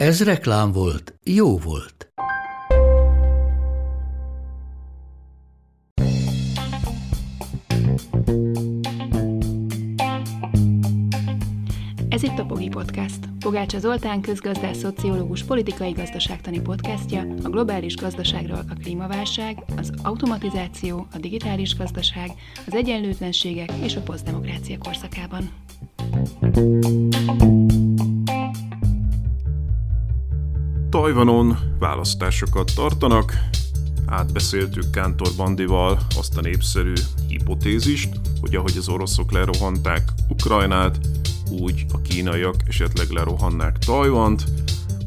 Ez reklám volt, jó volt. Ez itt a Pogi Podcast. Pogácsa Zoltán közgazdás, szociológus, politikai gazdaságtani podcastja a globális gazdaságról a klímaválság, az automatizáció, a digitális gazdaság, az egyenlőtlenségek és a posztdemokrácia korszakában. Tajvanon választásokat tartanak, átbeszéltük Kántor Bandival azt a népszerű hipotézist, hogy ahogy az oroszok lerohanták Ukrajnát, úgy a kínaiak esetleg lerohannák Tajvant.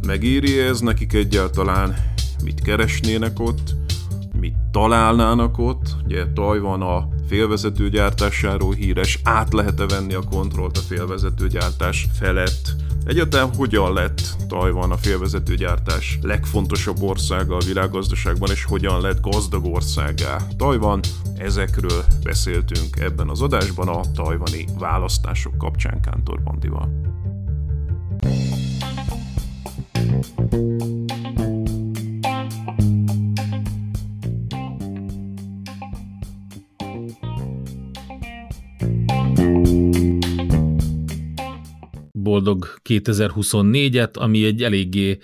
Megéri ez nekik egyáltalán? Mit keresnének ott? Mit találnának ott? Ugye Tajvan a félvezető gyártásáról híres, át lehet-e venni a kontrollt a félvezető gyártás felett? Egyáltalán hogyan lett Tajvan a félvezetőgyártás legfontosabb országa a világgazdaságban, és hogyan lett gazdag országá Tajvan? Ezekről beszéltünk ebben az adásban a tajvani választások kapcsán Kántor Bandival. 2024-et, ami egy eléggé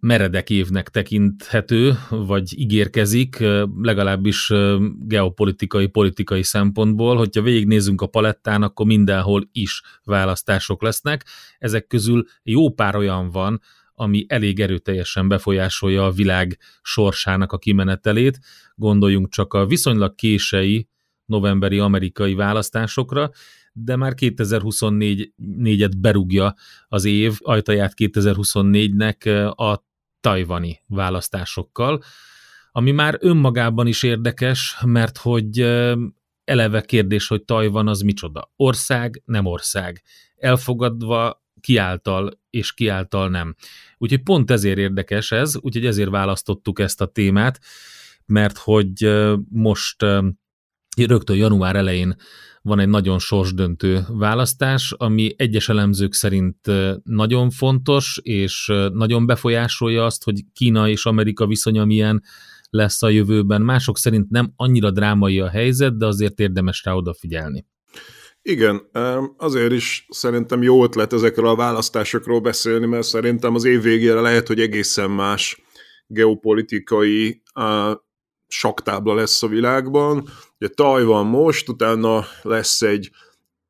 meredek évnek tekinthető, vagy ígérkezik, legalábbis geopolitikai, politikai szempontból. Hogyha végignézünk a palettán, akkor mindenhol is választások lesznek. Ezek közül jó pár olyan van, ami elég erőteljesen befolyásolja a világ sorsának a kimenetelét. Gondoljunk csak a viszonylag kései novemberi amerikai választásokra, de már 2024-et berúgja az év, ajtaját 2024-nek a tajvani választásokkal, ami már önmagában is érdekes, mert hogy eleve kérdés, hogy Tajvan az micsoda. Ország, nem ország. Elfogadva kiáltal és kiáltal nem. Úgyhogy pont ezért érdekes ez, úgyhogy ezért választottuk ezt a témát, mert hogy most rögtön január elején van egy nagyon sorsdöntő választás, ami egyes elemzők szerint nagyon fontos, és nagyon befolyásolja azt, hogy Kína és Amerika viszonya milyen lesz a jövőben. Mások szerint nem annyira drámai a helyzet, de azért érdemes rá odafigyelni. Igen, azért is szerintem jó ötlet ezekről a választásokról beszélni, mert szerintem az év végére lehet, hogy egészen más geopolitikai saktábla lesz a világban. Ugye Tajvan most, utána lesz egy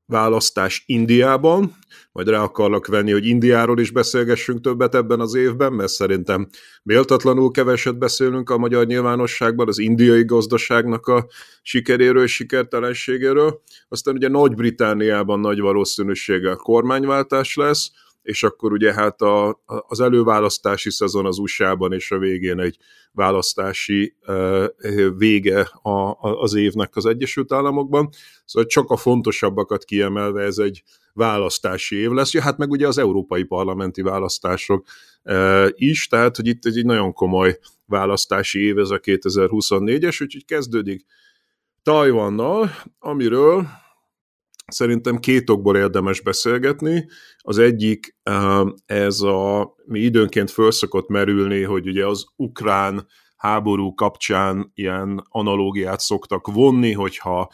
választás Indiában, majd rá akarlak venni, hogy Indiáról is beszélgessünk többet ebben az évben, mert szerintem méltatlanul keveset beszélünk a magyar nyilvánosságban az indiai gazdaságnak a sikeréről és sikertelenségéről. Aztán ugye Nagy-Britániában nagy valószínűséggel kormányváltás lesz, és akkor ugye hát a, az előválasztási szezon az USA-ban, és a végén egy választási vége a, az évnek az Egyesült Államokban. Szóval csak a fontosabbakat kiemelve ez egy választási év lesz. Ja, hát meg ugye az európai parlamenti választások is, tehát hogy itt egy nagyon komoly választási év ez a 2024-es, úgyhogy kezdődik Tajvannal, amiről szerintem két okból érdemes beszélgetni. Az egyik ez a, mi időnként föl szokott merülni, hogy ugye az ukrán háború kapcsán ilyen analógiát szoktak vonni, hogyha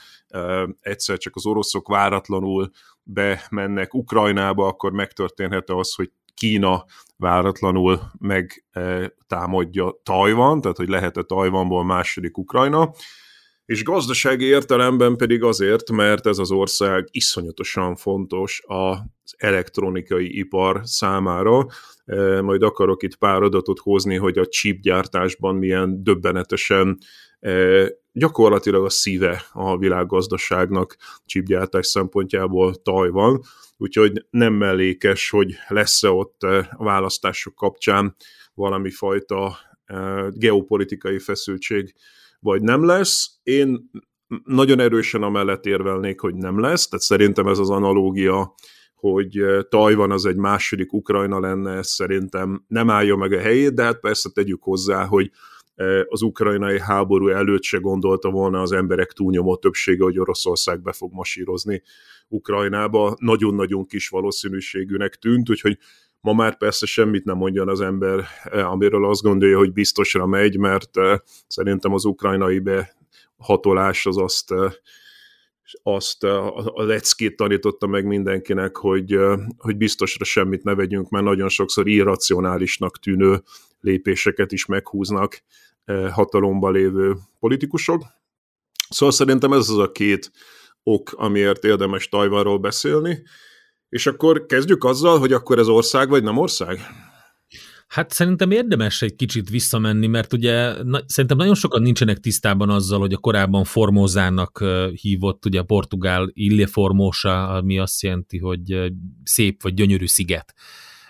egyszer csak az oroszok váratlanul bemennek Ukrajnába, akkor megtörténhet az, hogy Kína váratlanul megtámadja Tajvan, tehát hogy lehet-e Tajvanból második Ukrajna és gazdasági értelemben pedig azért, mert ez az ország iszonyatosan fontos az elektronikai ipar számára. E, majd akarok itt pár adatot hozni, hogy a chipgyártásban milyen döbbenetesen e, gyakorlatilag a szíve a világgazdaságnak chipgyártás szempontjából Tajvan, úgyhogy nem mellékes, hogy lesz-e ott a választások kapcsán valami fajta geopolitikai feszültség vagy nem lesz. Én nagyon erősen amellett érvelnék, hogy nem lesz, tehát szerintem ez az analógia, hogy Tajvan az egy második Ukrajna lenne, szerintem nem állja meg a helyét, de hát persze tegyük hozzá, hogy az ukrajnai háború előtt se gondolta volna az emberek túlnyomó többsége, hogy Oroszország be fog masírozni Ukrajnába. Nagyon-nagyon kis valószínűségűnek tűnt, úgyhogy ma már persze semmit nem mondjon az ember, amiről azt gondolja, hogy biztosra megy, mert szerintem az ukrajnai behatolás az azt azt a leckét tanította meg mindenkinek, hogy, hogy biztosra semmit ne vegyünk, mert nagyon sokszor irracionálisnak tűnő lépéseket is meghúznak hatalomba lévő politikusok. Szóval szerintem ez az a két ok, amiért érdemes Tajvanról beszélni. És akkor kezdjük azzal, hogy akkor ez ország vagy nem ország? Hát szerintem érdemes egy kicsit visszamenni, mert ugye na, szerintem nagyon sokan nincsenek tisztában azzal, hogy a korábban Formozának hívott, ugye a portugál Ille Formosa, ami azt jelenti, hogy szép vagy gyönyörű sziget.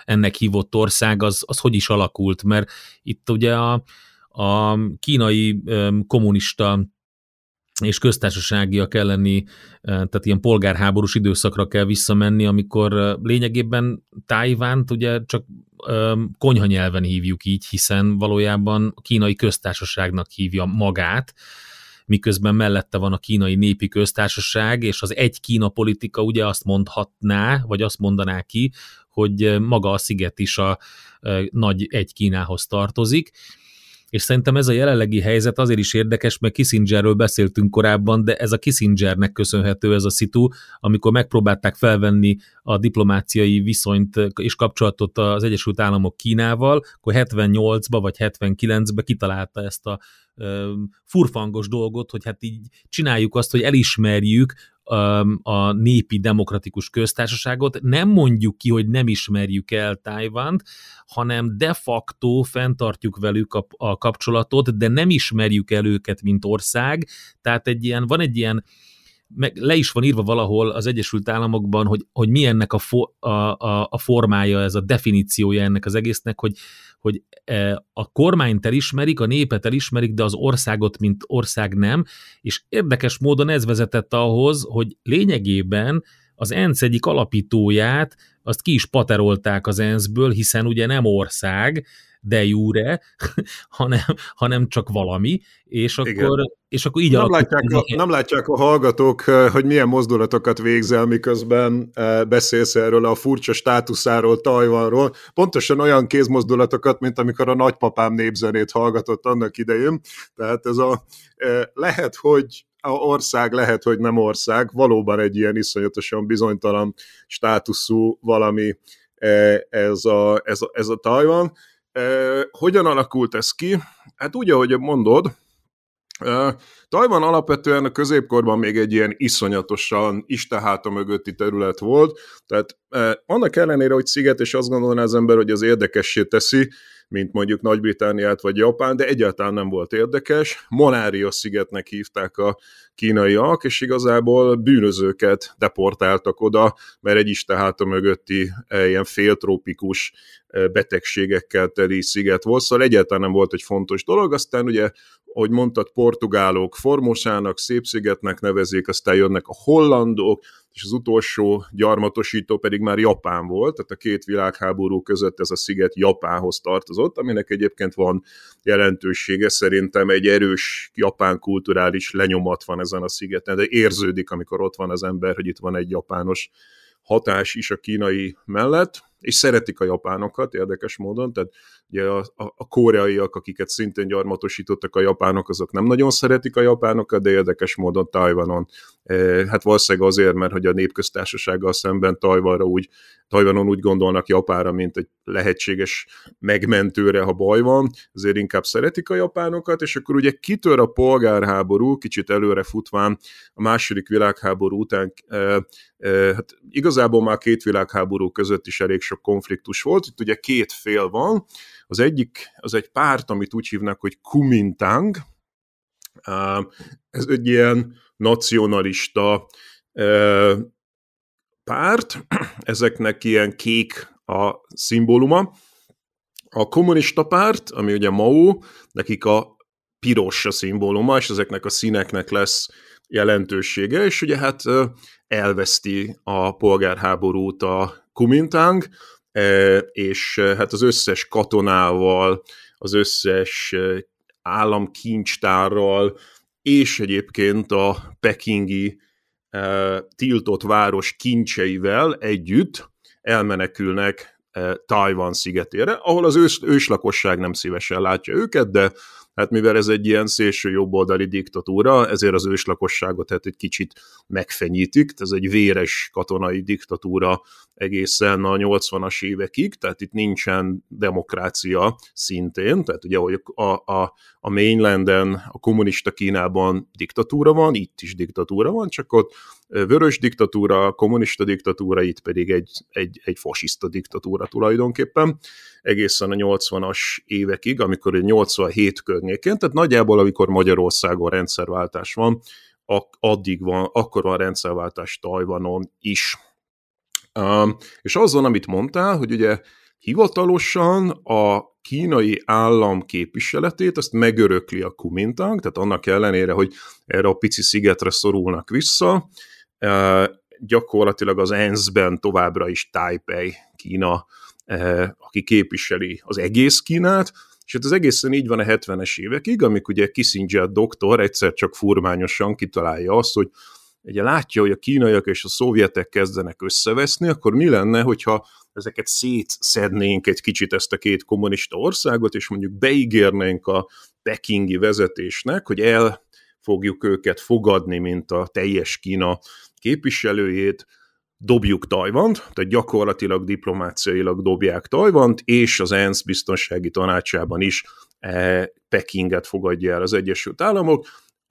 Ennek hívott ország, az, az hogy is alakult, mert itt ugye a, a kínai kommunista és köztársaságiak elleni, tehát ilyen polgárháborús időszakra kell visszamenni, amikor lényegében Tájvánt ugye csak konyha nyelven hívjuk így, hiszen valójában kínai köztársaságnak hívja magát, miközben mellette van a kínai népi köztársaság, és az egy Kína politika ugye azt mondhatná, vagy azt mondaná ki, hogy maga a sziget is a nagy egy Kínához tartozik, és szerintem ez a jelenlegi helyzet azért is érdekes, mert Kissingerről beszéltünk korábban, de ez a Kissingernek köszönhető ez a szitu, amikor megpróbálták felvenni a diplomáciai viszonyt és kapcsolatot az Egyesült Államok Kínával, akkor 78-ba vagy 79-be kitalálta ezt a furfangos dolgot, hogy hát így csináljuk azt, hogy elismerjük a népi demokratikus köztársaságot, nem mondjuk ki, hogy nem ismerjük el Tájvánt, hanem de facto fenntartjuk velük a, a kapcsolatot, de nem ismerjük el őket, mint ország, tehát egy ilyen, van egy ilyen meg le is van írva valahol az Egyesült Államokban, hogy, hogy mi ennek a, fo, a, a, a formája, ez a definíciója ennek az egésznek, hogy, hogy e, a kormányt elismerik, a népet elismerik, de az országot, mint ország nem, és érdekes módon ez vezetett ahhoz, hogy lényegében az ENSZ egyik alapítóját, azt ki is paterolták az ENSZ-ből, hiszen ugye nem ország, de jure, hanem, hanem csak valami, és akkor, és akkor így nem látják, a, nem látják a hallgatók, hogy milyen mozdulatokat végzel, miközben beszélsz erről a furcsa státuszáról, Tajvanról. Pontosan olyan kézmozdulatokat, mint amikor a nagypapám népzenét hallgatott annak idején. Tehát ez a eh, lehet, hogy a ország lehet, hogy nem ország, valóban egy ilyen iszonyatosan bizonytalan státuszú valami ez a, ez a, ez a Tajvan, hogyan alakult ez ki? Hát úgy, ahogy mondod, Tajvan alapvetően a középkorban még egy ilyen iszonyatosan isteháta mögötti terület volt, tehát annak ellenére, hogy sziget, és azt gondolná az ember, hogy az érdekessé teszi, mint mondjuk Nagy-Britániát vagy Japán, de egyáltalán nem volt érdekes. Monária szigetnek hívták a kínaiak, és igazából bűnözőket deportáltak oda, mert egy isteháta mögötti ilyen féltrópikus betegségekkel teli sziget volt, szóval egyáltalán nem volt egy fontos dolog, aztán ugye ahogy mondtad, portugálok Formosának, szép szigetnek nevezik, aztán jönnek a hollandok, és az utolsó gyarmatosító pedig már Japán volt, tehát a két világháború között ez a sziget Japánhoz tartozott, aminek egyébként van jelentősége, szerintem egy erős japán kulturális lenyomat van ezen a szigeten, de érződik, amikor ott van az ember, hogy itt van egy japános hatás is a kínai mellett, és szeretik a japánokat érdekes módon, tehát ugye a, a, a koreaiak, akiket szintén gyarmatosítottak a japánok, azok nem nagyon szeretik a japánokat, de érdekes módon Tajvanon, e, hát valószínűleg azért, mert hogy a népköztársasággal szemben Tajvanra úgy, Tajvanon úgy gondolnak Japára, mint egy lehetséges megmentőre, ha baj van, azért inkább szeretik a japánokat, és akkor ugye kitör a polgárháború, kicsit előre futván a második világháború után, e, e, hát igazából már két világháború között is elég sok konfliktus volt, itt ugye két fél van, az egyik, az egy párt, amit úgy hívnak, hogy Kumintang, ez egy ilyen nacionalista párt, ezeknek ilyen kék a szimbóluma, A kommunista párt, ami ugye Mao, nekik a piros a szimbóluma, és ezeknek a színeknek lesz jelentősége, és ugye hát elveszti a polgárháborút a Kumintang, és hát az összes katonával, az összes államkincstárral, és egyébként a pekingi tiltott város kincseivel együtt elmenekülnek Tajvan szigetére, ahol az ős, őslakosság nem szívesen látja őket, de Hát mivel ez egy ilyen szélső jobboldali diktatúra, ezért az őslakosságot hát egy kicsit megfenyítik, ez egy véres katonai diktatúra egészen a 80-as évekig, tehát itt nincsen demokrácia szintén, tehát ugye hogy a, a, a mainlanden, a kommunista Kínában diktatúra van, itt is diktatúra van, csak ott vörös diktatúra, kommunista diktatúra, itt pedig egy, egy, egy fasiszta diktatúra tulajdonképpen, egészen a 80-as évekig, amikor egy 87 környékén, tehát nagyjából amikor Magyarországon rendszerváltás van, addig van, akkor van rendszerváltás Tajvanon is. Um, és azon, amit mondtál, hogy ugye hivatalosan a kínai állam képviseletét, azt megörökli a Kumintang, tehát annak ellenére, hogy erre a pici szigetre szorulnak vissza, gyakorlatilag az ENSZ-ben továbbra is Taipei, Kína, aki képviseli az egész Kínát, és hát az egészen így van a 70-es évekig, amik ugye Kissinger doktor egyszer csak furmányosan kitalálja azt, hogy ugye látja, hogy a kínaiak és a szovjetek kezdenek összeveszni, akkor mi lenne, hogyha ezeket szétszednénk egy kicsit ezt a két kommunista országot, és mondjuk beígérnénk a pekingi vezetésnek, hogy el fogjuk őket fogadni, mint a teljes Kína képviselőjét, dobjuk Tajvant, tehát gyakorlatilag diplomáciailag dobják Tajvant, és az ENSZ biztonsági tanácsában is e, Pekinget fogadja el az Egyesült Államok,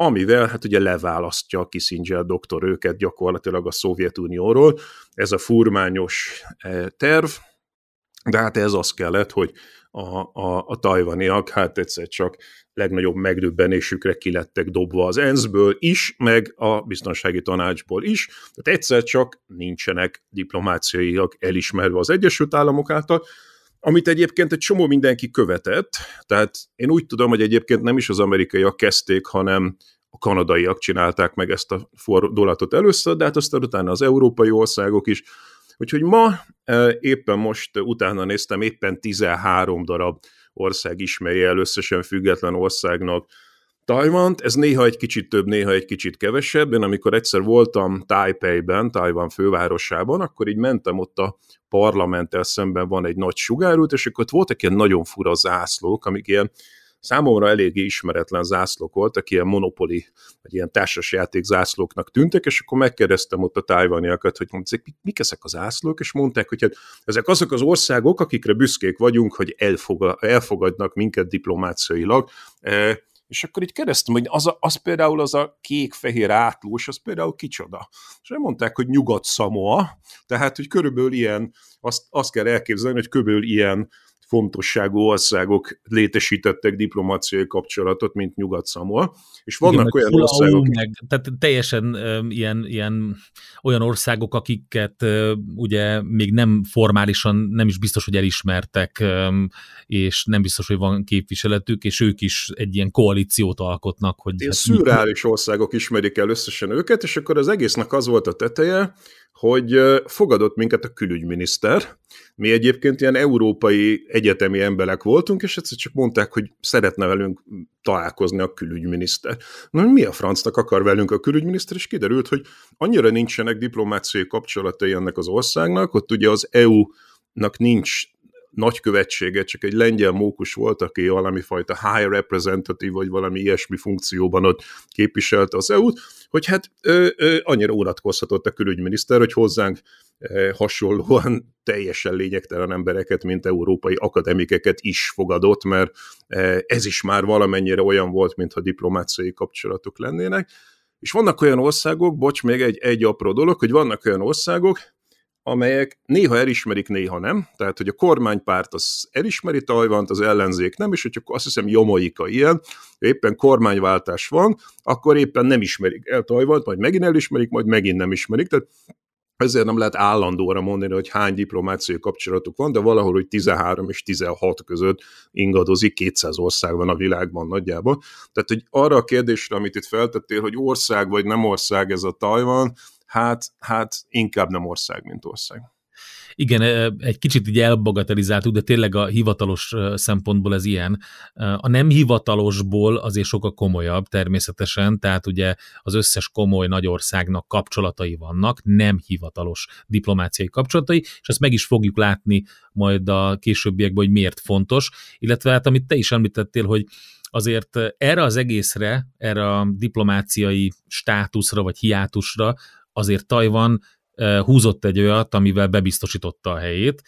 amivel hát ugye leválasztja Kissinger doktor őket gyakorlatilag a Szovjetunióról. Ez a furmányos e, terv, de hát ez az kellett, hogy a, a, a tajvaniak hát egyszer csak legnagyobb megdöbbenésükre kilettek dobva az ENSZ-ből is, meg a biztonsági tanácsból is. Tehát egyszer csak nincsenek diplomáciaiak elismerve az Egyesült Államok által, amit egyébként egy csomó mindenki követett, tehát én úgy tudom, hogy egyébként nem is az amerikaiak kezdték, hanem a kanadaiak csinálták meg ezt a fordulatot először, de hát aztán utána az európai országok is. Úgyhogy ma éppen most utána néztem, éppen 13 darab ország ismeri el összesen független országnak Tajvant, ez néha egy kicsit több, néha egy kicsit kevesebb. Én amikor egyszer voltam Taipei-ben, Tajvan fővárosában, akkor így mentem ott a parlamenttel szemben van egy nagy sugárút, és akkor ott voltak ilyen nagyon fura zászlók, amik ilyen számomra eléggé ismeretlen zászlók voltak, ilyen monopoli, vagy ilyen társasjáték zászlóknak tűntek, és akkor megkérdeztem ott a tájvaniakat, hogy mondják, mik ezek az zászlók, és mondták, hogy hát ezek azok az országok, akikre büszkék vagyunk, hogy elfogadnak minket diplomáciailag, e, és akkor így kérdeztem, hogy az, a, az például az a kék-fehér átlós, az például kicsoda. És mondták, hogy Nyugat-Samoa, tehát, hogy körülbelül ilyen, azt, azt kell elképzelni, hogy körülbelül ilyen fontosságú országok létesítettek diplomáciai kapcsolatot, mint nyugat -Szamol. És vannak Igen, olyan országok... Meg, tehát teljesen ilyen, ilyen olyan országok, akiket ugye még nem formálisan, nem is biztos, hogy elismertek, um, és nem biztos, hogy van képviseletük, és ők is egy ilyen koalíciót alkotnak. Hogy ilyen hát szürreális országok ismerik el összesen őket, és akkor az egésznek az volt a teteje, hogy fogadott minket a külügyminiszter. Mi egyébként ilyen európai egyetemi emberek voltunk, és egyszer csak mondták, hogy szeretne velünk találkozni a külügyminiszter. Na, mi a francnak akar velünk a külügyminiszter, és kiderült, hogy annyira nincsenek diplomáciai kapcsolatai ennek az országnak, ott ugye az EU-nak nincs nagykövetsége, csak egy lengyel mókus volt, aki valami fajta high representative, vagy valami ilyesmi funkcióban ott képviselte az EU-t, hogy hát ö, ö, annyira unatkozhatott a külügyminiszter, hogy hozzánk hasonlóan teljesen lényegtelen embereket, mint európai akademikeket is fogadott, mert ez is már valamennyire olyan volt, mintha diplomáciai kapcsolatok lennének. És vannak olyan országok, bocs, még egy, egy apró dolog, hogy vannak olyan országok, amelyek néha elismerik, néha nem. Tehát, hogy a kormánypárt az elismeri Tajvant, az ellenzék nem, és hogyha azt hiszem Jomaika ilyen, éppen kormányváltás van, akkor éppen nem ismerik el Tajvant, majd megint elismerik, majd megint nem ismerik. Tehát ezért nem lehet állandóra mondani, hogy hány diplomáciai kapcsolatuk van, de valahol, hogy 13 és 16 között ingadozik, 200 ország van a világban nagyjából. Tehát, hogy arra a kérdésre, amit itt feltettél, hogy ország vagy nem ország ez a Tajvan, hát, hát inkább nem ország, mint ország. Igen, egy kicsit így elbagatelizáltuk, de tényleg a hivatalos szempontból ez ilyen. A nem hivatalosból azért sokkal komolyabb természetesen, tehát ugye az összes komoly nagyországnak kapcsolatai vannak, nem hivatalos diplomáciai kapcsolatai, és ezt meg is fogjuk látni majd a későbbiekben, hogy miért fontos, illetve hát amit te is említettél, hogy azért erre az egészre, erre a diplomáciai státuszra vagy hiátusra azért Tajvan húzott egy olyat, amivel bebiztosította a helyét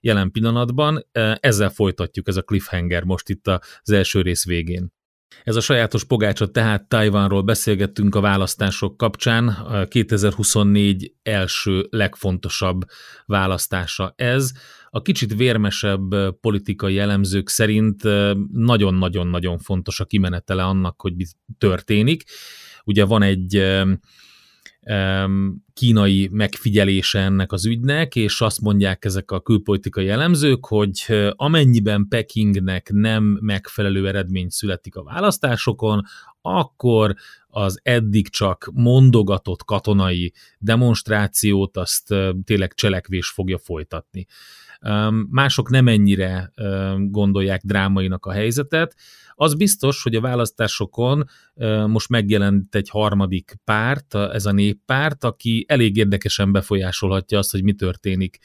jelen pillanatban. Ezzel folytatjuk, ez a cliffhanger most itt az első rész végén. Ez a sajátos pogácsa, tehát Tajvanról beszélgettünk a választások kapcsán. A 2024 első legfontosabb választása ez. A kicsit vérmesebb politikai elemzők szerint nagyon-nagyon-nagyon fontos a kimenetele annak, hogy mi történik. Ugye van egy kínai megfigyelése ennek az ügynek, és azt mondják ezek a külpolitikai elemzők, hogy amennyiben Pekingnek nem megfelelő eredmény születik a választásokon, akkor az eddig csak mondogatott katonai demonstrációt azt tényleg cselekvés fogja folytatni. Mások nem ennyire gondolják drámainak a helyzetet, az biztos, hogy a választásokon most megjelent egy harmadik párt, ez a néppárt, aki elég érdekesen befolyásolhatja azt, hogy mi történik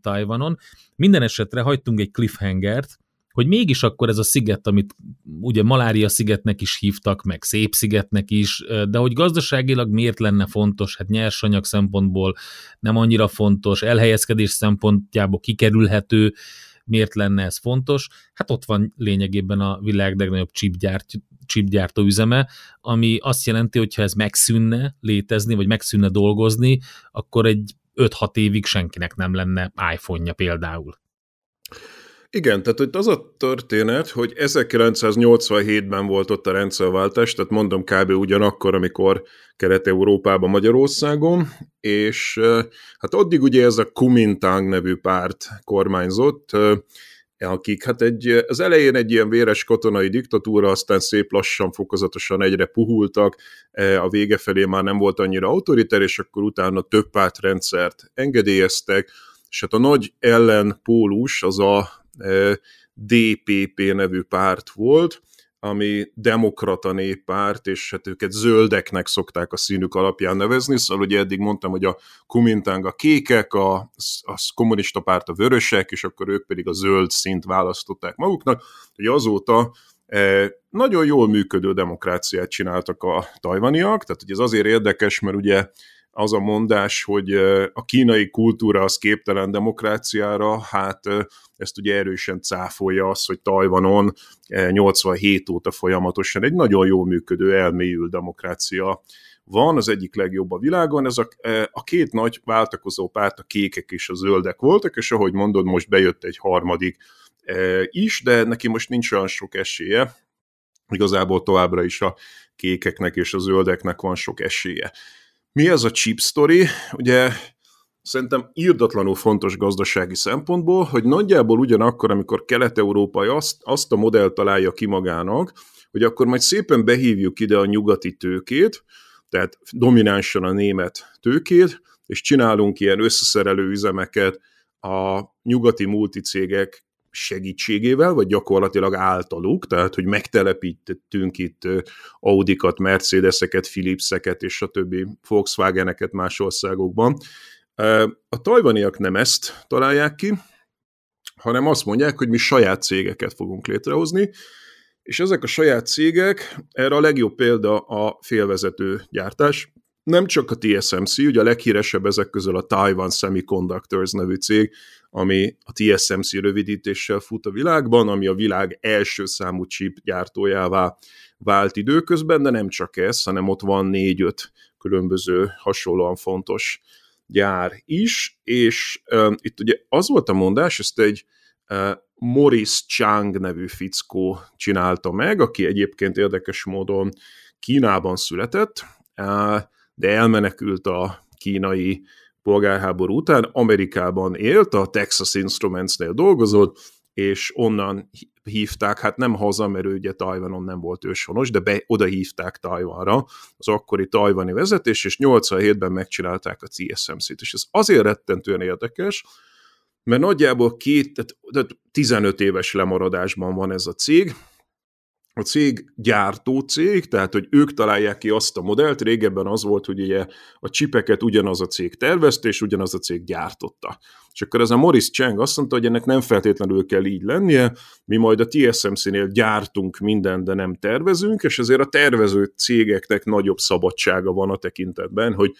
Tajvanon. Minden esetre hagytunk egy cliffhangert, hogy mégis akkor ez a sziget, amit ugye Malária szigetnek is hívtak, meg Szép szigetnek is, de hogy gazdaságilag miért lenne fontos, hát nyersanyag szempontból nem annyira fontos, elhelyezkedés szempontjából kikerülhető, miért lenne ez fontos? Hát ott van lényegében a világ legnagyobb chipgyárt, chipgyártó üzeme, ami azt jelenti, hogy ha ez megszűnne létezni, vagy megszűnne dolgozni, akkor egy 5-6 évig senkinek nem lenne iPhone-ja például. Igen, tehát hogy az a történet, hogy 1987-ben volt ott a rendszerváltás, tehát mondom kb. ugyanakkor, amikor Kelet-Európában, Magyarországon, és hát addig ugye ez a Kuomintang nevű párt kormányzott, akik hát egy, az elején egy ilyen véres katonai diktatúra, aztán szép lassan, fokozatosan egyre puhultak, a vége felé már nem volt annyira autoriter, és akkor utána több pártrendszert engedélyeztek, és hát a nagy ellenpólus az a DPP nevű párt volt, ami demokrata néppárt, és hát őket zöldeknek szokták a színük alapján nevezni, szóval ugye eddig mondtam, hogy a Kumintang a kékek, a, a kommunista párt a vörösek, és akkor ők pedig a zöld szint választották maguknak, hogy azóta nagyon jól működő demokráciát csináltak a tajvaniak, tehát hogy ez azért érdekes, mert ugye az a mondás, hogy a kínai kultúra az képtelen demokráciára, hát ezt ugye erősen cáfolja az, hogy Tajvanon 87 óta folyamatosan egy nagyon jól működő, elmélyült demokrácia van, az egyik legjobb a világon, ez a, a két nagy váltakozó párt, a kékek és a zöldek voltak, és ahogy mondod, most bejött egy harmadik is, de neki most nincs olyan sok esélye, igazából továbbra is a kékeknek és a zöldeknek van sok esélye. Mi ez a chip story? Ugye szerintem írdatlanul fontos gazdasági szempontból, hogy nagyjából ugyanakkor, amikor kelet-európai azt, azt a modellt találja ki magának, hogy akkor majd szépen behívjuk ide a nyugati tőkét, tehát dominánsan a német tőkét, és csinálunk ilyen összeszerelő üzemeket a nyugati multicégek segítségével, vagy gyakorlatilag általuk, tehát hogy megtelepítettünk itt Audikat, Mercedeseket, Philipseket és a többi Volkswageneket más országokban. A tajvaniak nem ezt találják ki, hanem azt mondják, hogy mi saját cégeket fogunk létrehozni, és ezek a saját cégek, erre a legjobb példa a félvezető gyártás, nem csak a TSMC, ugye a leghíresebb ezek közül a Taiwan Semiconductors nevű cég, ami a TSMC rövidítéssel fut a világban, ami a világ első számú chip gyártójává vált időközben, de nem csak ez, hanem ott van négy-öt különböző hasonlóan fontos gyár is, és uh, itt ugye az volt a mondás, ezt egy uh, Morris Chang nevű fickó csinálta meg, aki egyébként érdekes módon Kínában született, uh, de elmenekült a kínai polgárháború után Amerikában élt, a Texas Instruments-nél dolgozott, és onnan hívták, hát nem haza, mert ő ugye Tajvanon nem volt őshonos, de be, oda hívták Tajvanra az akkori tajvani vezetés, és 87-ben megcsinálták a CSMC-t, és ez azért rettentően érdekes, mert nagyjából két, tehát, tehát 15 éves lemaradásban van ez a cég, a cég gyártó cég, tehát hogy ők találják ki azt a modellt, régebben az volt, hogy ugye a csipeket ugyanaz a cég tervezte, és ugyanaz a cég gyártotta. És akkor ez a Morris Chang azt mondta, hogy ennek nem feltétlenül kell így lennie, mi majd a TSMC-nél gyártunk mindent, de nem tervezünk, és ezért a tervező cégeknek nagyobb szabadsága van a tekintetben, hogy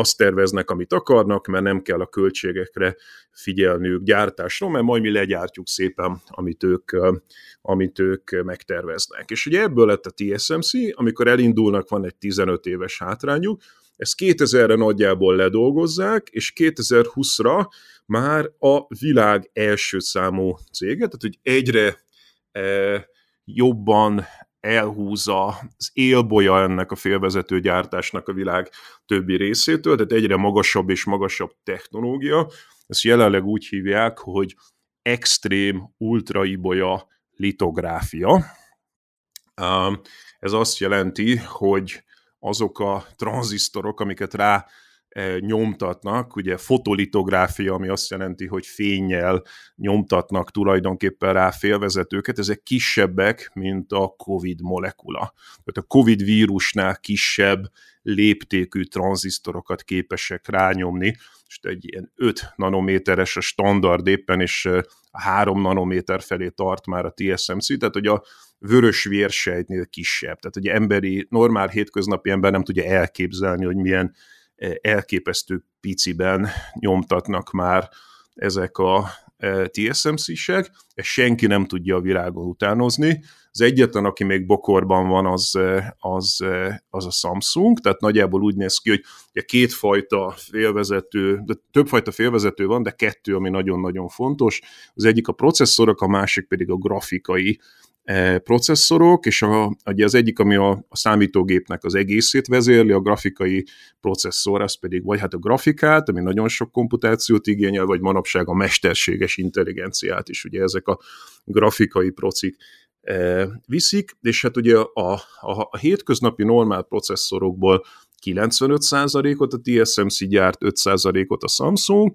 azt terveznek, amit akarnak, mert nem kell a költségekre figyelniük gyártásra, mert majd mi legyártjuk szépen, amit ők, amit ők megterveznek. És ugye ebből lett a TSMC, amikor elindulnak, van egy 15 éves hátrányuk, ezt 2000-re nagyjából ledolgozzák, és 2020-ra már a világ első számú cége, tehát hogy egyre e, jobban elhúzza az élbolya ennek a félvezető gyártásnak a világ többi részétől, tehát egyre magasabb és magasabb technológia. Ezt jelenleg úgy hívják, hogy extrém ultraibolya litográfia. Ez azt jelenti, hogy azok a tranzisztorok, amiket rá nyomtatnak, ugye fotolitográfia, ami azt jelenti, hogy fényjel nyomtatnak tulajdonképpen rá félvezetőket, ezek kisebbek, mint a COVID molekula. Tehát a COVID vírusnál kisebb léptékű tranzisztorokat képesek rányomni, és egy ilyen 5 nanométeres a standard éppen, és a 3 nanométer felé tart már a TSMC, tehát hogy a vörös vérsejtnél kisebb. Tehát ugye emberi, normál hétköznapi ember nem tudja elképzelni, hogy milyen elképesztő piciben nyomtatnak már ezek a e, TSMC-sek, ezt senki nem tudja a világon utánozni. Az egyetlen, aki még bokorban van, az, e, az, e, az a Samsung, tehát nagyjából úgy néz ki, hogy kétfajta félvezető, de többfajta félvezető van, de kettő, ami nagyon-nagyon fontos. Az egyik a processzorok, a másik pedig a grafikai E, processzorok, és a, ugye az egyik, ami a, a számítógépnek az egészét vezérli, a grafikai processzor, az pedig vagy hát a grafikát, ami nagyon sok komputációt igényel, vagy manapság a mesterséges intelligenciát is, ugye ezek a grafikai procik e, viszik, és hát ugye a, a, a hétköznapi normál processzorokból 95%-ot a TSMC gyárt, 5%-ot a Samsung,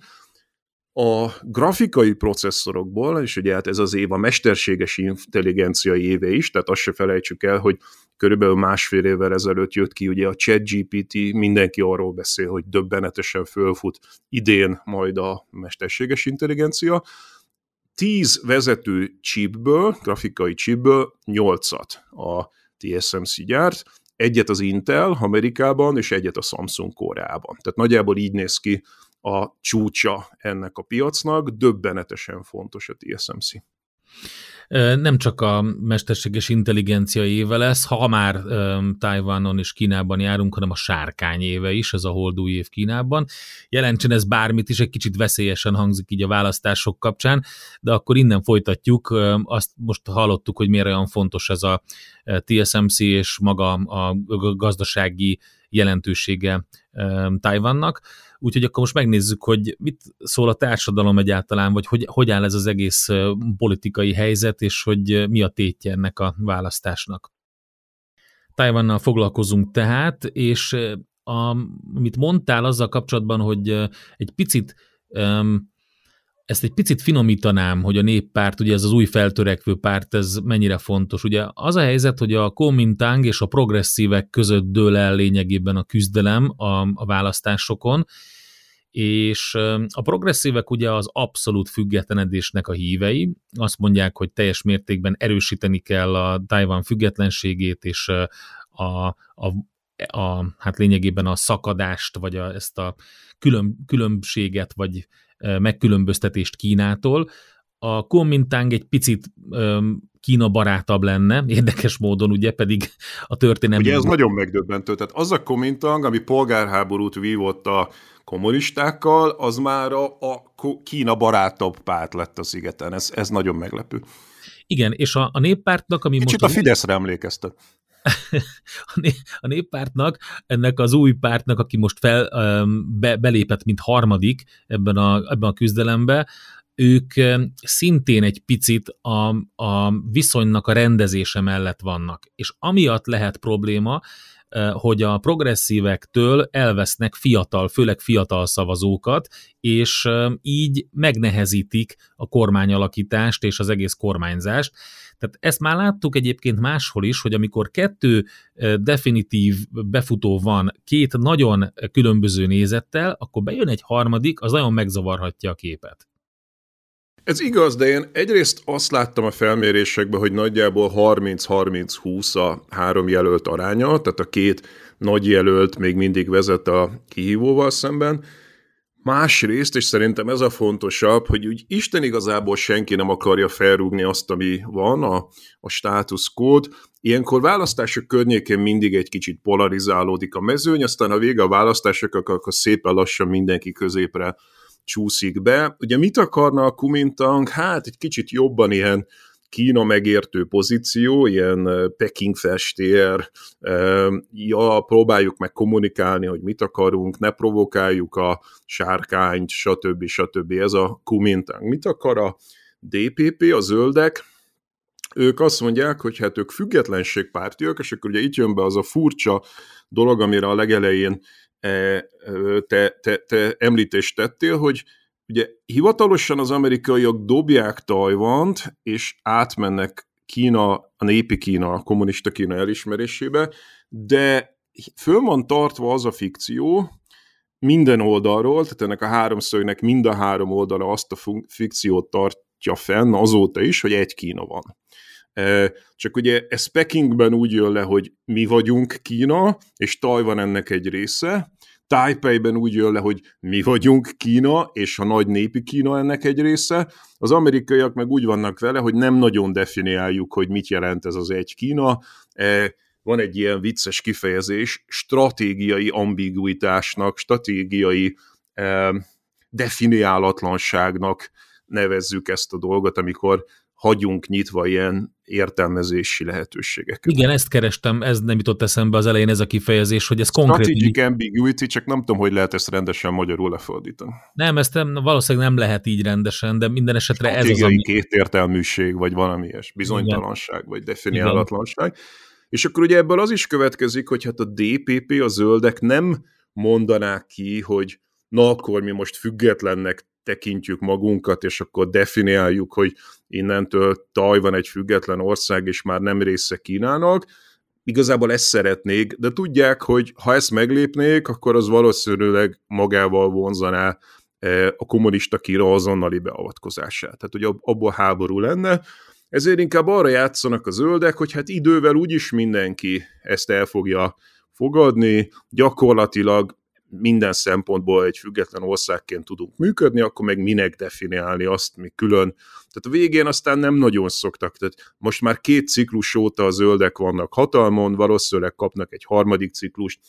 a grafikai processzorokból, és ugye hát ez az év a mesterséges intelligencia éve is, tehát azt se felejtsük el, hogy körülbelül másfél évvel ezelőtt jött ki ugye a ChatGPT, mindenki arról beszél, hogy döbbenetesen fölfut idén majd a mesterséges intelligencia. Tíz vezető chipből, grafikai chipből nyolcat a TSMC gyárt, egyet az Intel Amerikában, és egyet a Samsung Koreában. Tehát nagyjából így néz ki a csúcsa ennek a piacnak, döbbenetesen fontos a TSMC. Nem csak a mesterséges intelligencia éve lesz, ha már Tajvanon és Kínában járunk, hanem a sárkány éve is, ez a holdúj év Kínában. Jelentsen ez bármit is, egy kicsit veszélyesen hangzik így a választások kapcsán, de akkor innen folytatjuk. Azt most hallottuk, hogy miért olyan fontos ez a TSMC és maga a gazdasági jelentősége Tajvannak. Úgyhogy akkor most megnézzük, hogy mit szól a társadalom egyáltalán, vagy hogy, hogy áll ez az egész politikai helyzet, és hogy mi a tétje ennek a választásnak. Tajvannal foglalkozunk tehát, és a, amit mondtál azzal kapcsolatban, hogy egy picit um, ezt egy picit finomítanám, hogy a néppárt, ugye ez az új feltörekvő párt, ez mennyire fontos. Ugye az a helyzet, hogy a Kuomintang és a progresszívek között dől el lényegében a küzdelem a, a választásokon, és a progresszívek ugye az abszolút függetlenedésnek a hívei, azt mondják, hogy teljes mértékben erősíteni kell a Taiwan függetlenségét, és a, a, a hát lényegében a szakadást, vagy a, ezt a külön, különbséget, vagy megkülönböztetést Kínától. A Kuomintang egy picit Kína barátabb lenne, érdekes módon ugye, pedig a történelem... Ugye ez nagyon megdöbbentő, tehát az a Kuomintang, ami polgárháborút vívott a kommunistákkal, az már a, a Kína barátabb párt lett a szigeten. Ez, ez nagyon meglepő. Igen, és a, a néppártnak, ami Kicsit most... a Fideszre emlékeztet. a néppártnak, ennek az új pártnak, aki most fel, be, belépett, mint harmadik ebben a, ebben a küzdelembe, ők szintén egy picit a, a viszonynak a rendezése mellett vannak. És amiatt lehet probléma, hogy a progresszívektől elvesznek fiatal, főleg fiatal szavazókat, és így megnehezítik a kormányalakítást és az egész kormányzást. Tehát ezt már láttuk egyébként máshol is, hogy amikor kettő definitív befutó van két nagyon különböző nézettel, akkor bejön egy harmadik, az nagyon megzavarhatja a képet. Ez igaz, de én egyrészt azt láttam a felmérésekben, hogy nagyjából 30-30-20 a három jelölt aránya, tehát a két nagy jelölt még mindig vezet a kihívóval szemben. Másrészt, és szerintem ez a fontosabb, hogy úgy Isten igazából senki nem akarja felrúgni azt, ami van, a, a status quo Ilyenkor választások környékén mindig egy kicsit polarizálódik a mezőny, aztán a vége a választások, akkor szépen lassan mindenki középre csúszik be. Ugye mit akarna a Kumintang? Hát egy kicsit jobban ilyen Kína megértő pozíció, ilyen Peking festér, ja, próbáljuk meg kommunikálni, hogy mit akarunk, ne provokáljuk a sárkányt, stb. stb. Ez a Kumintang. Mit akar a DPP, a zöldek? Ők azt mondják, hogy hát ők függetlenségpártiak, és akkor ugye itt jön be az a furcsa dolog, amire a legelején te, te, te említést tettél, hogy ugye hivatalosan az amerikaiak dobják Tajvant, és átmennek Kína, a népi Kína, a kommunista Kína elismerésébe, de föl van tartva az a fikció, minden oldalról, tehát ennek a háromszögnek mind a három oldala azt a fikciót tartja fenn azóta is, hogy egy Kína van. Csak ugye ez Pekingben úgy jön le, hogy mi vagyunk Kína, és Tajvan ennek egy része, Taipei-ben úgy jön le, hogy mi vagyunk Kína, és a nagy népi Kína ennek egy része. Az amerikaiak meg úgy vannak vele, hogy nem nagyon definiáljuk, hogy mit jelent ez az egy Kína. Van egy ilyen vicces kifejezés, stratégiai ambiguitásnak, stratégiai definiálatlanságnak nevezzük ezt a dolgot, amikor hagyunk nyitva ilyen értelmezési lehetőségeket. Igen, ezt kerestem, ez nem jutott eszembe az elején ez a kifejezés, hogy ez konkrét... Strategic ambiguity, csak nem tudom, hogy lehet ezt rendesen magyarul lefordítani. Nem, ezt nem, valószínűleg nem lehet így rendesen, de minden esetre ez az, ami... kétértelműség, vagy valami ilyes, bizonytalanság, Igen. vagy definiálatlanság. Igen. És akkor ugye ebből az is következik, hogy hát a DPP, a zöldek nem mondanák ki, hogy na akkor mi most függetlennek tekintjük magunkat, és akkor definiáljuk, hogy innentől Tajvan egy független ország, és már nem része Kínának. Igazából ezt szeretnék, de tudják, hogy ha ezt meglépnék, akkor az valószínűleg magával vonzaná e, a kommunista Kína azonnali beavatkozását. Tehát, hogy abból háború lenne, ezért inkább arra játszanak a zöldek, hogy hát idővel úgyis mindenki ezt el fogja fogadni, gyakorlatilag minden szempontból egy független országként tudunk működni, akkor meg minek definiálni azt, mi külön. Tehát a végén aztán nem nagyon szoktak. Tehát most már két ciklus óta a zöldek vannak hatalmon, valószínűleg kapnak egy harmadik ciklust,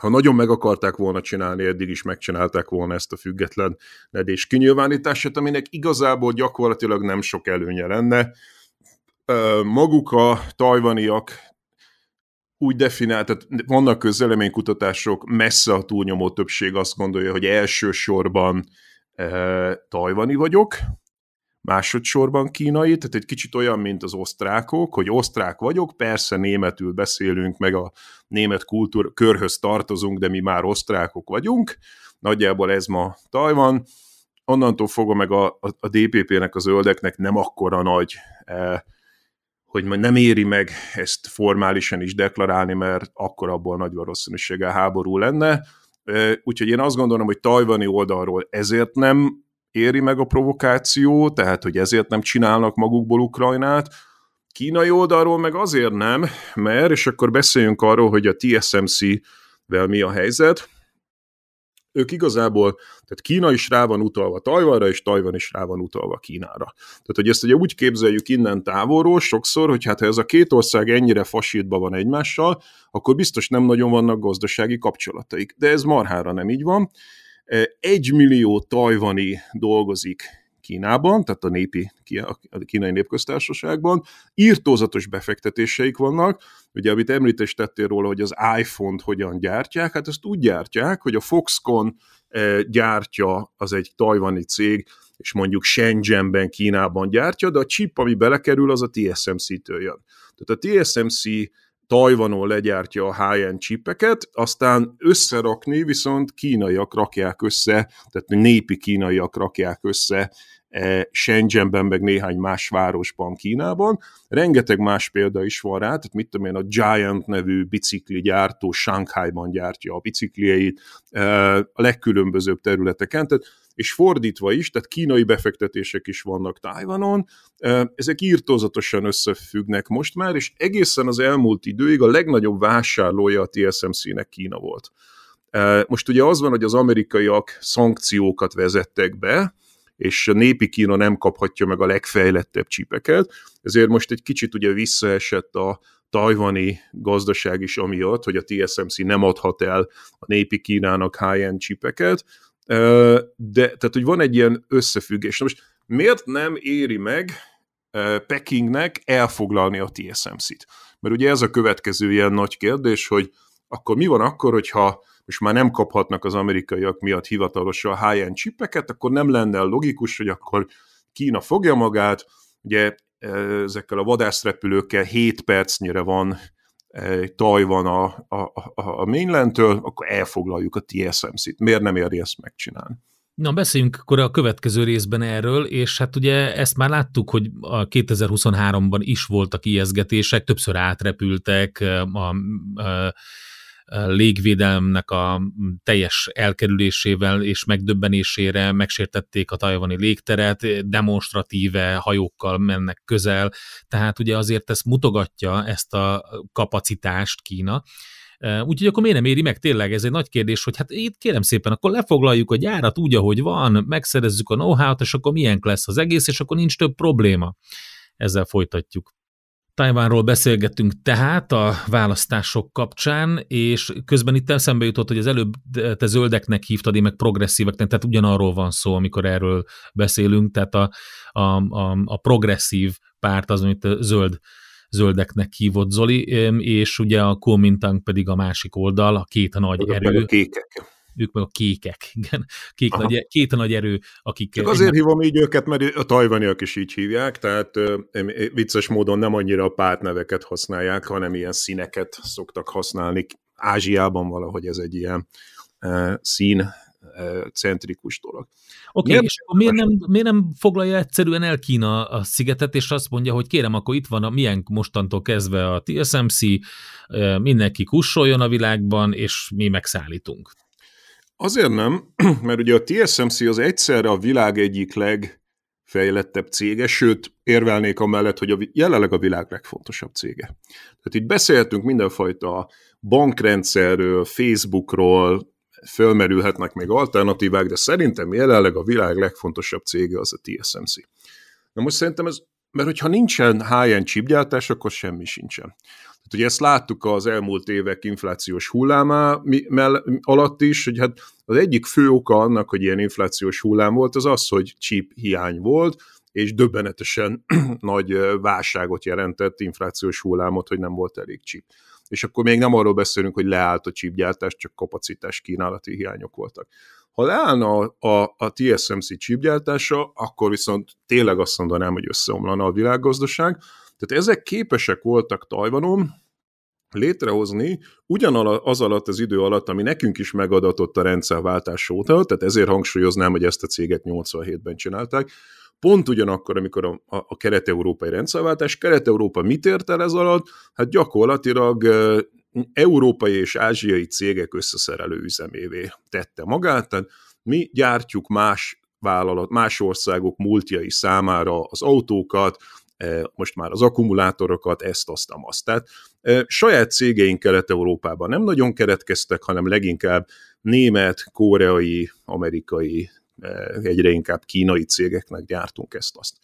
ha nagyon meg akarták volna csinálni, eddig is megcsinálták volna ezt a független nedés kinyilvánítását, aminek igazából gyakorlatilag nem sok előnye lenne. Maguk a tajvaniak úgy definált, tehát vannak közleménykutatások, messze a túlnyomó többség azt gondolja, hogy elsősorban e, tajvani vagyok, másodszorban kínai, tehát egy kicsit olyan, mint az osztrákok, hogy osztrák vagyok, persze németül beszélünk, meg a német kultúr körhöz tartozunk, de mi már osztrákok vagyunk, nagyjából ez ma Tajvan, onnantól fogva meg a, a, a DPP-nek, az zöldeknek nem akkora nagy e, hogy majd nem éri meg ezt formálisan is deklarálni, mert akkor abból nagy valószínűséggel háború lenne. Úgyhogy én azt gondolom, hogy tajvani oldalról ezért nem éri meg a provokáció, tehát hogy ezért nem csinálnak magukból Ukrajnát. Kínai oldalról meg azért nem, mert, és akkor beszéljünk arról, hogy a TSMC-vel mi a helyzet ők igazából, tehát Kína is rá van utalva Tajvanra, és Tajvan is rá van utalva Kínára. Tehát, hogy ezt ugye úgy képzeljük innen távolról sokszor, hogy hát ha ez a két ország ennyire fasítba van egymással, akkor biztos nem nagyon vannak gazdasági kapcsolataik. De ez marhára nem így van. Egy millió tajvani dolgozik Kínában, tehát a népi, a kínai népköztársaságban. Írtózatos befektetéseik vannak, ugye amit említést tettél róla, hogy az iPhone-t hogyan gyártják, hát ezt úgy gyártják, hogy a Foxconn gyártja, az egy tajvani cég, és mondjuk Shenzhenben, Kínában gyártja, de a chip, ami belekerül, az a TSMC-től jön. Tehát a TSMC Tajvanon legyártja a high-end chipeket, aztán összerakni viszont kínaiak rakják össze, tehát népi kínaiak rakják össze Shenzhenben, meg néhány más városban Kínában. Rengeteg más példa is van rá, tehát mit tudom én, a Giant nevű bicikli gyártó Shanghai-ban gyártja a biciklieit, e, a legkülönbözőbb területeken, tehát és fordítva is, tehát kínai befektetések is vannak Tájvanon, ezek írtózatosan összefüggnek most már, és egészen az elmúlt időig a legnagyobb vásárlója a TSMC-nek Kína volt. Most ugye az van, hogy az amerikaiak szankciókat vezettek be, és a népi Kína nem kaphatja meg a legfejlettebb csipeket, ezért most egy kicsit ugye visszaesett a tajvani gazdaság is amiatt, hogy a TSMC nem adhat el a népi Kínának high-end csipeket, de tehát, hogy van egy ilyen összefüggés. Na most miért nem éri meg Pekingnek elfoglalni a TSMC-t? Mert ugye ez a következő ilyen nagy kérdés, hogy akkor mi van akkor, hogyha most már nem kaphatnak az amerikaiak miatt hivatalosan high-end chipeket, akkor nem lenne logikus, hogy akkor Kína fogja magát, ugye ezekkel a vadászrepülőkkel 7 percnyire van Tajvan a, a, a, a mainlandtől, akkor elfoglaljuk a TSMC-t. Miért nem éri ezt megcsinálni? Na, beszéljünk akkor a következő részben erről, és hát ugye ezt már láttuk, hogy a 2023-ban is voltak ijeszgetések, többször átrepültek, a, a légvédelmnek a teljes elkerülésével és megdöbbenésére megsértették a tajvani légteret, demonstratíve hajókkal mennek közel, tehát ugye azért ezt mutogatja, ezt a kapacitást Kína, Úgyhogy akkor miért nem éri meg tényleg? Ez egy nagy kérdés, hogy hát itt kérem szépen, akkor lefoglaljuk a gyárat úgy, ahogy van, megszerezzük a know-how-t, és akkor milyen lesz az egész, és akkor nincs több probléma. Ezzel folytatjuk. Tajvánról beszélgettünk tehát a választások kapcsán, és közben itt eszembe jutott, hogy az előbb te zöldeknek hívtad, én meg progresszíveknek, tehát ugyanarról van szó, amikor erről beszélünk, tehát a, a, a, a progresszív párt az, amit zöld zöldeknek hívott Zoli, és ugye a Kuomintang pedig a másik oldal, a két nagy Azok erő. A kékek ők meg a kékek, igen. Kék nagy, két nagy erő, akik... Csak azért hívom így őket, mert a tajvaniak is így hívják, tehát vicces módon nem annyira a pártneveket használják, hanem ilyen színeket szoktak használni. Ázsiában valahogy ez egy ilyen uh, szín centrikus dolog. Oké, okay, és akkor miért nem, miért nem foglalja egyszerűen el Kína a szigetet, és azt mondja, hogy kérem, akkor itt van a milyen mostantól kezdve a TSMC, mindenki kussoljon a világban, és mi megszállítunk. Azért nem, mert ugye a TSMC az egyszerre a világ egyik legfejlettebb cége, sőt, érvelnék amellett, hogy a, jelenleg a világ legfontosabb cége. Tehát itt beszélhetünk mindenfajta bankrendszerről, Facebookról, fölmerülhetnek még alternatívák, de szerintem jelenleg a világ legfontosabb cége az a TSMC. Na most szerintem ez, mert hogyha nincsen high-end chipgyártás, akkor semmi sincsen. Tehát ugye ezt láttuk az elmúlt évek inflációs hullámá alatt is, hogy hát az egyik fő oka annak, hogy ilyen inflációs hullám volt, az az, hogy chip hiány volt, és döbbenetesen nagy válságot jelentett inflációs hullámot, hogy nem volt elég chip. És akkor még nem arról beszélünk, hogy leállt a chipgyártás, csak kapacitás kínálati hiányok voltak. Ha leállna a, a, a TSMC chipgyártása, akkor viszont tényleg azt mondanám, hogy összeomlana a világgazdaság, tehát ezek képesek voltak Tajvanon létrehozni ugyanaz alatt az idő alatt, ami nekünk is megadatott a rendszerváltás óta, tehát ezért hangsúlyoznám, hogy ezt a céget 87-ben csinálták, pont ugyanakkor, amikor a, a, a kelet-európai rendszerváltás, kelet-európa mit ért el ez alatt? Hát gyakorlatilag európai és ázsiai cégek összeszerelő üzemévé tette magát, tehát mi gyártjuk más vállalat, más országok multjai számára az autókat, most már az akkumulátorokat, ezt, azt, azt. Tehát saját cégeink Kelet-Európában nem nagyon keretkeztek, hanem leginkább német, koreai, amerikai, egyre inkább kínai cégeknek gyártunk ezt, azt.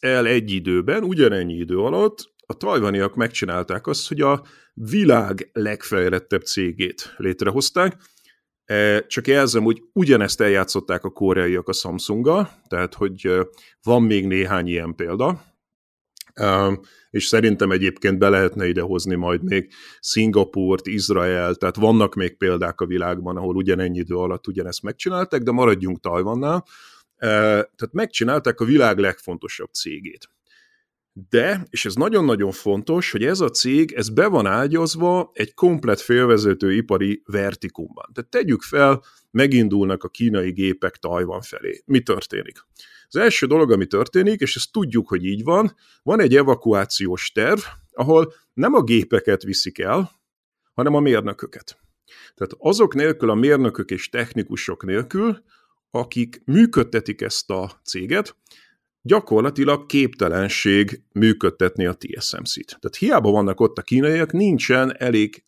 el egy időben, ugyanennyi idő alatt a tajvaniak megcsinálták azt, hogy a világ legfejlettebb cégét létrehozták, Csak jelzem, hogy ugyanezt eljátszották a koreaiak a Samsunggal, tehát hogy van még néhány ilyen példa, és szerintem egyébként be lehetne idehozni majd még Szingapurt, Izrael, tehát vannak még példák a világban, ahol ugyanennyi idő alatt ugyanezt megcsinálták, de maradjunk Tajvannál. Tehát megcsinálták a világ legfontosabb cégét. De, és ez nagyon-nagyon fontos, hogy ez a cég, ez be van ágyazva egy komplet félvezető ipari vertikumban. Tehát tegyük fel, megindulnak a kínai gépek Tajvan felé. Mi történik? Az első dolog, ami történik, és ezt tudjuk, hogy így van, van egy evakuációs terv, ahol nem a gépeket viszik el, hanem a mérnököket. Tehát azok nélkül, a mérnökök és technikusok nélkül, akik működtetik ezt a céget, gyakorlatilag képtelenség működtetni a TSMC-t. Tehát hiába vannak ott a kínaiak, nincsen elég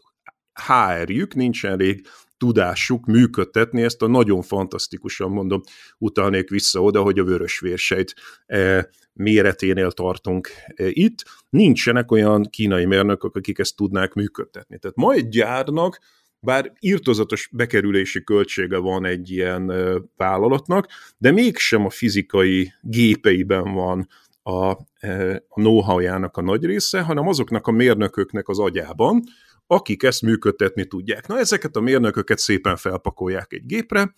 HR-jük, nincsen elég tudásuk működtetni ezt a nagyon fantasztikusan mondom, utalnék vissza oda, hogy a vörösvérsejt e, méreténél tartunk e, itt. Nincsenek olyan kínai mérnökök, akik ezt tudnák működtetni. Tehát ma egy gyárnak bár írtozatos bekerülési költsége van egy ilyen vállalatnak, de mégsem a fizikai gépeiben van a, a know-how-jának a nagy része, hanem azoknak a mérnököknek az agyában, akik ezt működtetni tudják. Na, ezeket a mérnököket szépen felpakolják egy gépre,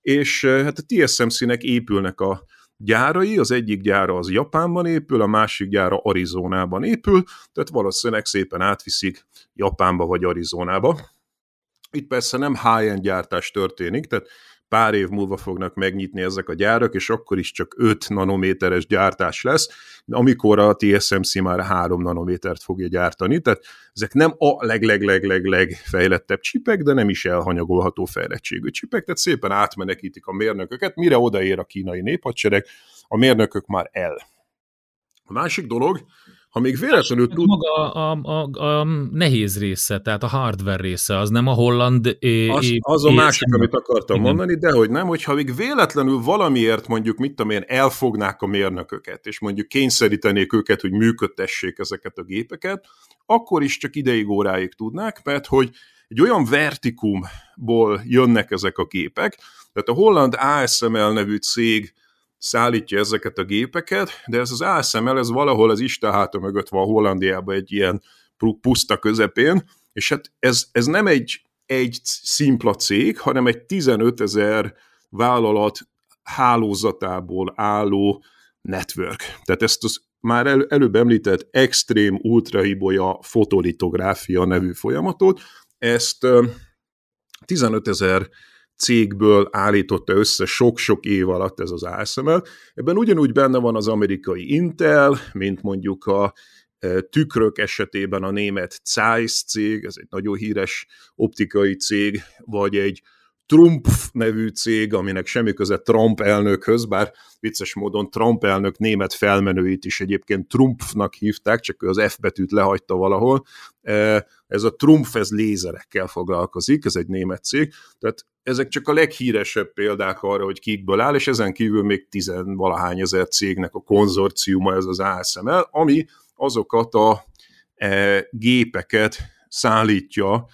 és hát a TSMC-nek épülnek a gyárai, az egyik gyára az Japánban épül, a másik gyára Arizonában épül, tehát valószínűleg szépen átviszik Japánba vagy Arizonába. Itt persze nem high-end gyártás történik, tehát pár év múlva fognak megnyitni ezek a gyárak, és akkor is csak 5 nanométeres gyártás lesz, amikor a TSMC már 3 nanométert fogja gyártani, tehát ezek nem a leg-leg-leg-leg fejlettebb csipek, de nem is elhanyagolható fejlettségű csipek, tehát szépen átmenekítik a mérnököket, mire odaér a kínai néphadsereg, a mérnökök már el. A másik dolog, ha még véletlenül tud... Maga a, a, a nehéz része, tehát a hardware része, az nem a holland... É, az, az a másik, amit akartam Igen. mondani, de hogy nem, hogyha még véletlenül valamiért mondjuk, mit tudom én, elfognák a mérnököket, és mondjuk kényszerítenék őket, hogy működtessék ezeket a gépeket, akkor is csak ideig óráig tudnák, mert hogy egy olyan vertikumból jönnek ezek a gépek, tehát a holland ASML nevű cég szállítja ezeket a gépeket, de ez az ASML, ez valahol az Isten háta mögött van Hollandiában egy ilyen puszta közepén, és hát ez, ez nem egy, egy szimpla cég, hanem egy 15 ezer vállalat hálózatából álló network. Tehát ezt az már el, előbb említett extrém ultrahibolya fotolitográfia nevű folyamatot, ezt 15 ezer cégből állította össze sok-sok év alatt ez az ASML. Ebben ugyanúgy benne van az amerikai Intel, mint mondjuk a e, tükrök esetében a német Zeiss cég, ez egy nagyon híres optikai cég, vagy egy Trump nevű cég, aminek semmi köze Trump elnökhöz, bár vicces módon Trump elnök német felmenőit is egyébként Trumpnak hívták, csak ő az F betűt lehagyta valahol. E, ez a Trump, ez lézerekkel foglalkozik, ez egy német cég, tehát ezek csak a leghíresebb példák arra, hogy kikből áll, és ezen kívül még tizenvalahány ezer cégnek a konzorciuma ez az ASML, ami azokat a e, gépeket szállítja,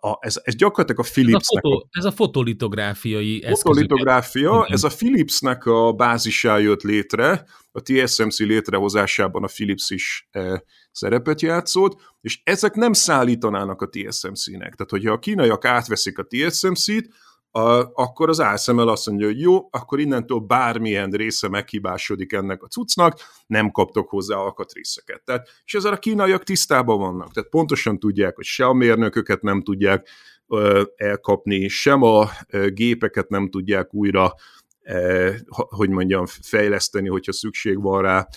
a, ez, ez gyakorlatilag a Philipsnek... Ez a, fotó, ez a fotolitográfiai Fotolitográfia, ez a Philipsnek a bázisá jött létre, a TSMC létrehozásában a Philips is e, szerepet játszott, és ezek nem szállítanának a TSMC-nek. Tehát, hogyha a kínaiak átveszik a TSMC-t, a, akkor az ASML azt mondja, hogy jó, akkor innentől bármilyen része meghibásodik ennek a cuccnak, nem kaptok hozzá alkatrészeket. Tehát, és ezzel a kínaiak tisztában vannak, tehát pontosan tudják, hogy se a mérnököket nem tudják ö, elkapni, sem a ö, gépeket nem tudják újra, ö, hogy mondjam, fejleszteni, hogyha szükség van rá,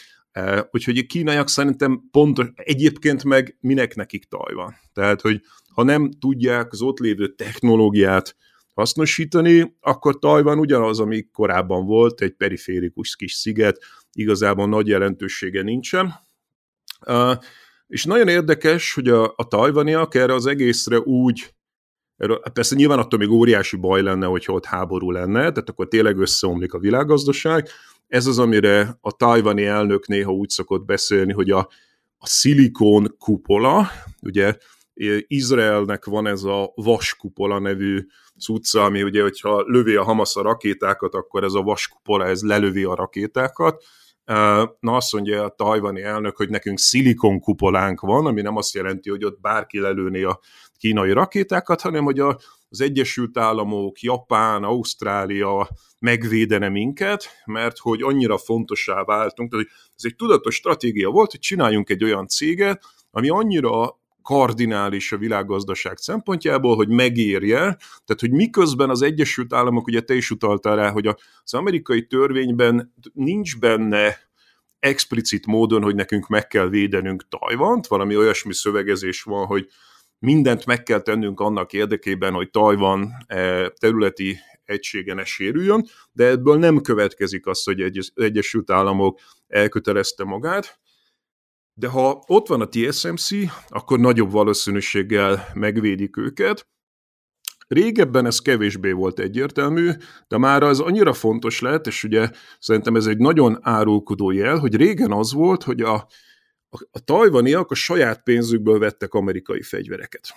Úgyhogy a kínaiak szerintem pontos, egyébként meg minek nekik Tajvan. Tehát, hogy ha nem tudják az ott lévő technológiát hasznosítani, akkor Tajvan ugyanaz, ami korábban volt, egy periférikus kis sziget, igazából nagy jelentősége nincsen. És nagyon érdekes, hogy a, a tajvaniak erre az egészre úgy, erről, persze nyilván attól még óriási baj lenne, hogyha ott háború lenne, tehát akkor tényleg összeomlik a világgazdaság, ez az, amire a tajvani elnök néha úgy szokott beszélni, hogy a, a szilikon kupola, ugye Izraelnek van ez a vaskupola nevű cucca, ami ugye, hogyha lövi a Hamas a rakétákat, akkor ez a vaskupola, ez lelövi a rakétákat. Na azt mondja a tajvani elnök, hogy nekünk szilikonkupolánk van, ami nem azt jelenti, hogy ott bárki lelőni a kínai rakétákat, hanem hogy az Egyesült Államok, Japán, Ausztrália megvédene minket, mert hogy annyira fontossá váltunk, tehát ez egy tudatos stratégia volt, hogy csináljunk egy olyan céget, ami annyira kardinális a világgazdaság szempontjából, hogy megérje, tehát hogy miközben az Egyesült Államok, ugye te is utaltál rá, hogy az amerikai törvényben nincs benne explicit módon, hogy nekünk meg kell védenünk Tajvant, valami olyasmi szövegezés van, hogy mindent meg kell tennünk annak érdekében, hogy Tajvan eh, területi egysége ne sérüljön, de ebből nem következik az, hogy egy, Egyesült Államok elkötelezte magát, de ha ott van a TSMC, akkor nagyobb valószínűséggel megvédik őket. Régebben ez kevésbé volt egyértelmű, de már az annyira fontos lett, és ugye szerintem ez egy nagyon árulkodó jel, hogy régen az volt, hogy a, a, a tajvaniak a saját pénzükből vettek amerikai fegyvereket.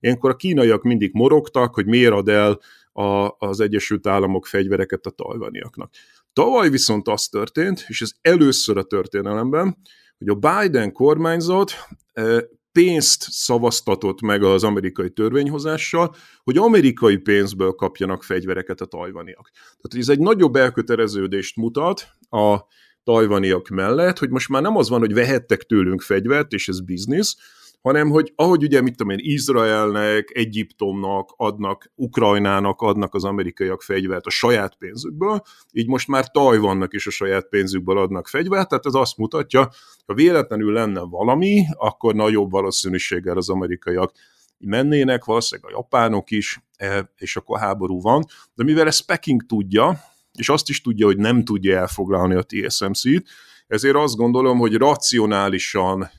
Ilyenkor a kínaiak mindig morogtak, hogy miért ad el a, az Egyesült Államok fegyvereket a tajvaniaknak. Tavaly viszont az történt, és ez először a történelemben, hogy a Biden kormányzat pénzt szavaztatott meg az amerikai törvényhozással, hogy amerikai pénzből kapjanak fegyvereket a tajvaniak. Tehát ez egy nagyobb elköteleződést mutat a tajvaniak mellett, hogy most már nem az van, hogy vehettek tőlünk fegyvert, és ez biznisz, hanem hogy ahogy ugye, mit tudom én, Izraelnek, Egyiptomnak adnak, Ukrajnának adnak az amerikaiak fegyvert a saját pénzükből, így most már Tajvannak is a saját pénzükből adnak fegyvert, tehát ez azt mutatja, ha véletlenül lenne valami, akkor nagyobb valószínűséggel az amerikaiak mennének, valószínűleg a japánok is, e, és akkor háború van. De mivel ezt Peking tudja, és azt is tudja, hogy nem tudja elfoglalni a TSMC-t, ezért azt gondolom, hogy racionálisan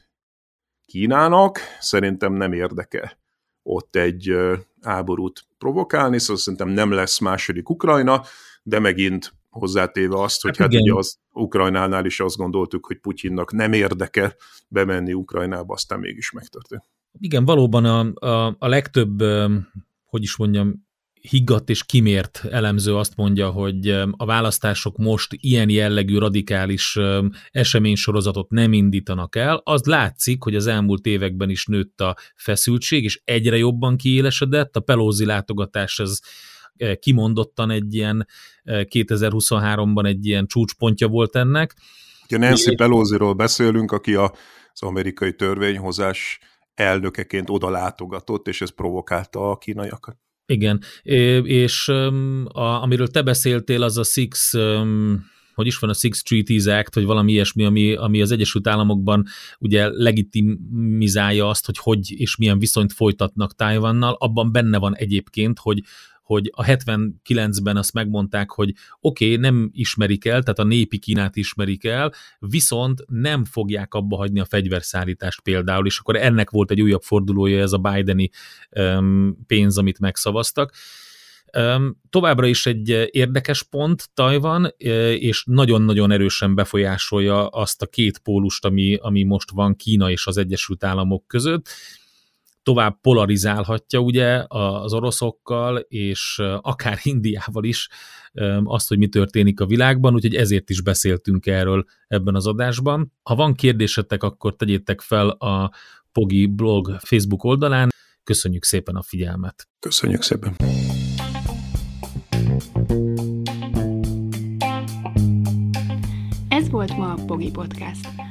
Kínának szerintem nem érdeke ott egy háborút provokálni, szóval szerintem nem lesz második Ukrajna, de megint hozzátéve azt, hogy hát, hát ugye az Ukrajnánál is azt gondoltuk, hogy Putyinnak nem érdeke bemenni Ukrajnába, aztán mégis megtörtént. Igen, valóban a, a, a legtöbb, hogy is mondjam, higgadt és kimért elemző azt mondja, hogy a választások most ilyen jellegű radikális eseménysorozatot nem indítanak el, az látszik, hogy az elmúlt években is nőtt a feszültség, és egyre jobban kiélesedett, a Pelózi látogatás ez kimondottan egy ilyen 2023-ban egy ilyen csúcspontja volt ennek. Ugye Nancy Pelosi-ról beszélünk, aki a, az amerikai törvényhozás elnökeként oda látogatott, és ez provokálta a kínaiakat. Igen, és a, amiről te beszéltél, az a Six, hogy is van a Six Treaties Act, vagy valami ilyesmi, ami, ami az Egyesült Államokban ugye legitimizálja azt, hogy hogy és milyen viszonyt folytatnak Tájvannal, abban benne van egyébként, hogy hogy a 79-ben azt megmondták, hogy oké, okay, nem ismerik el, tehát a népi Kínát ismerik el, viszont nem fogják abba hagyni a fegyverszállítást például, és akkor ennek volt egy újabb fordulója ez a Bideni um, pénz, amit megszavaztak. Továbbra is egy érdekes pont Tajvan, és nagyon-nagyon erősen befolyásolja azt a két pólust, ami, ami most van Kína és az Egyesült Államok között tovább polarizálhatja ugye az oroszokkal, és akár Indiával is azt, hogy mi történik a világban, úgyhogy ezért is beszéltünk erről ebben az adásban. Ha van kérdésetek, akkor tegyétek fel a Pogi blog Facebook oldalán. Köszönjük szépen a figyelmet! Köszönjük szépen! Ez volt ma a Pogi Podcast.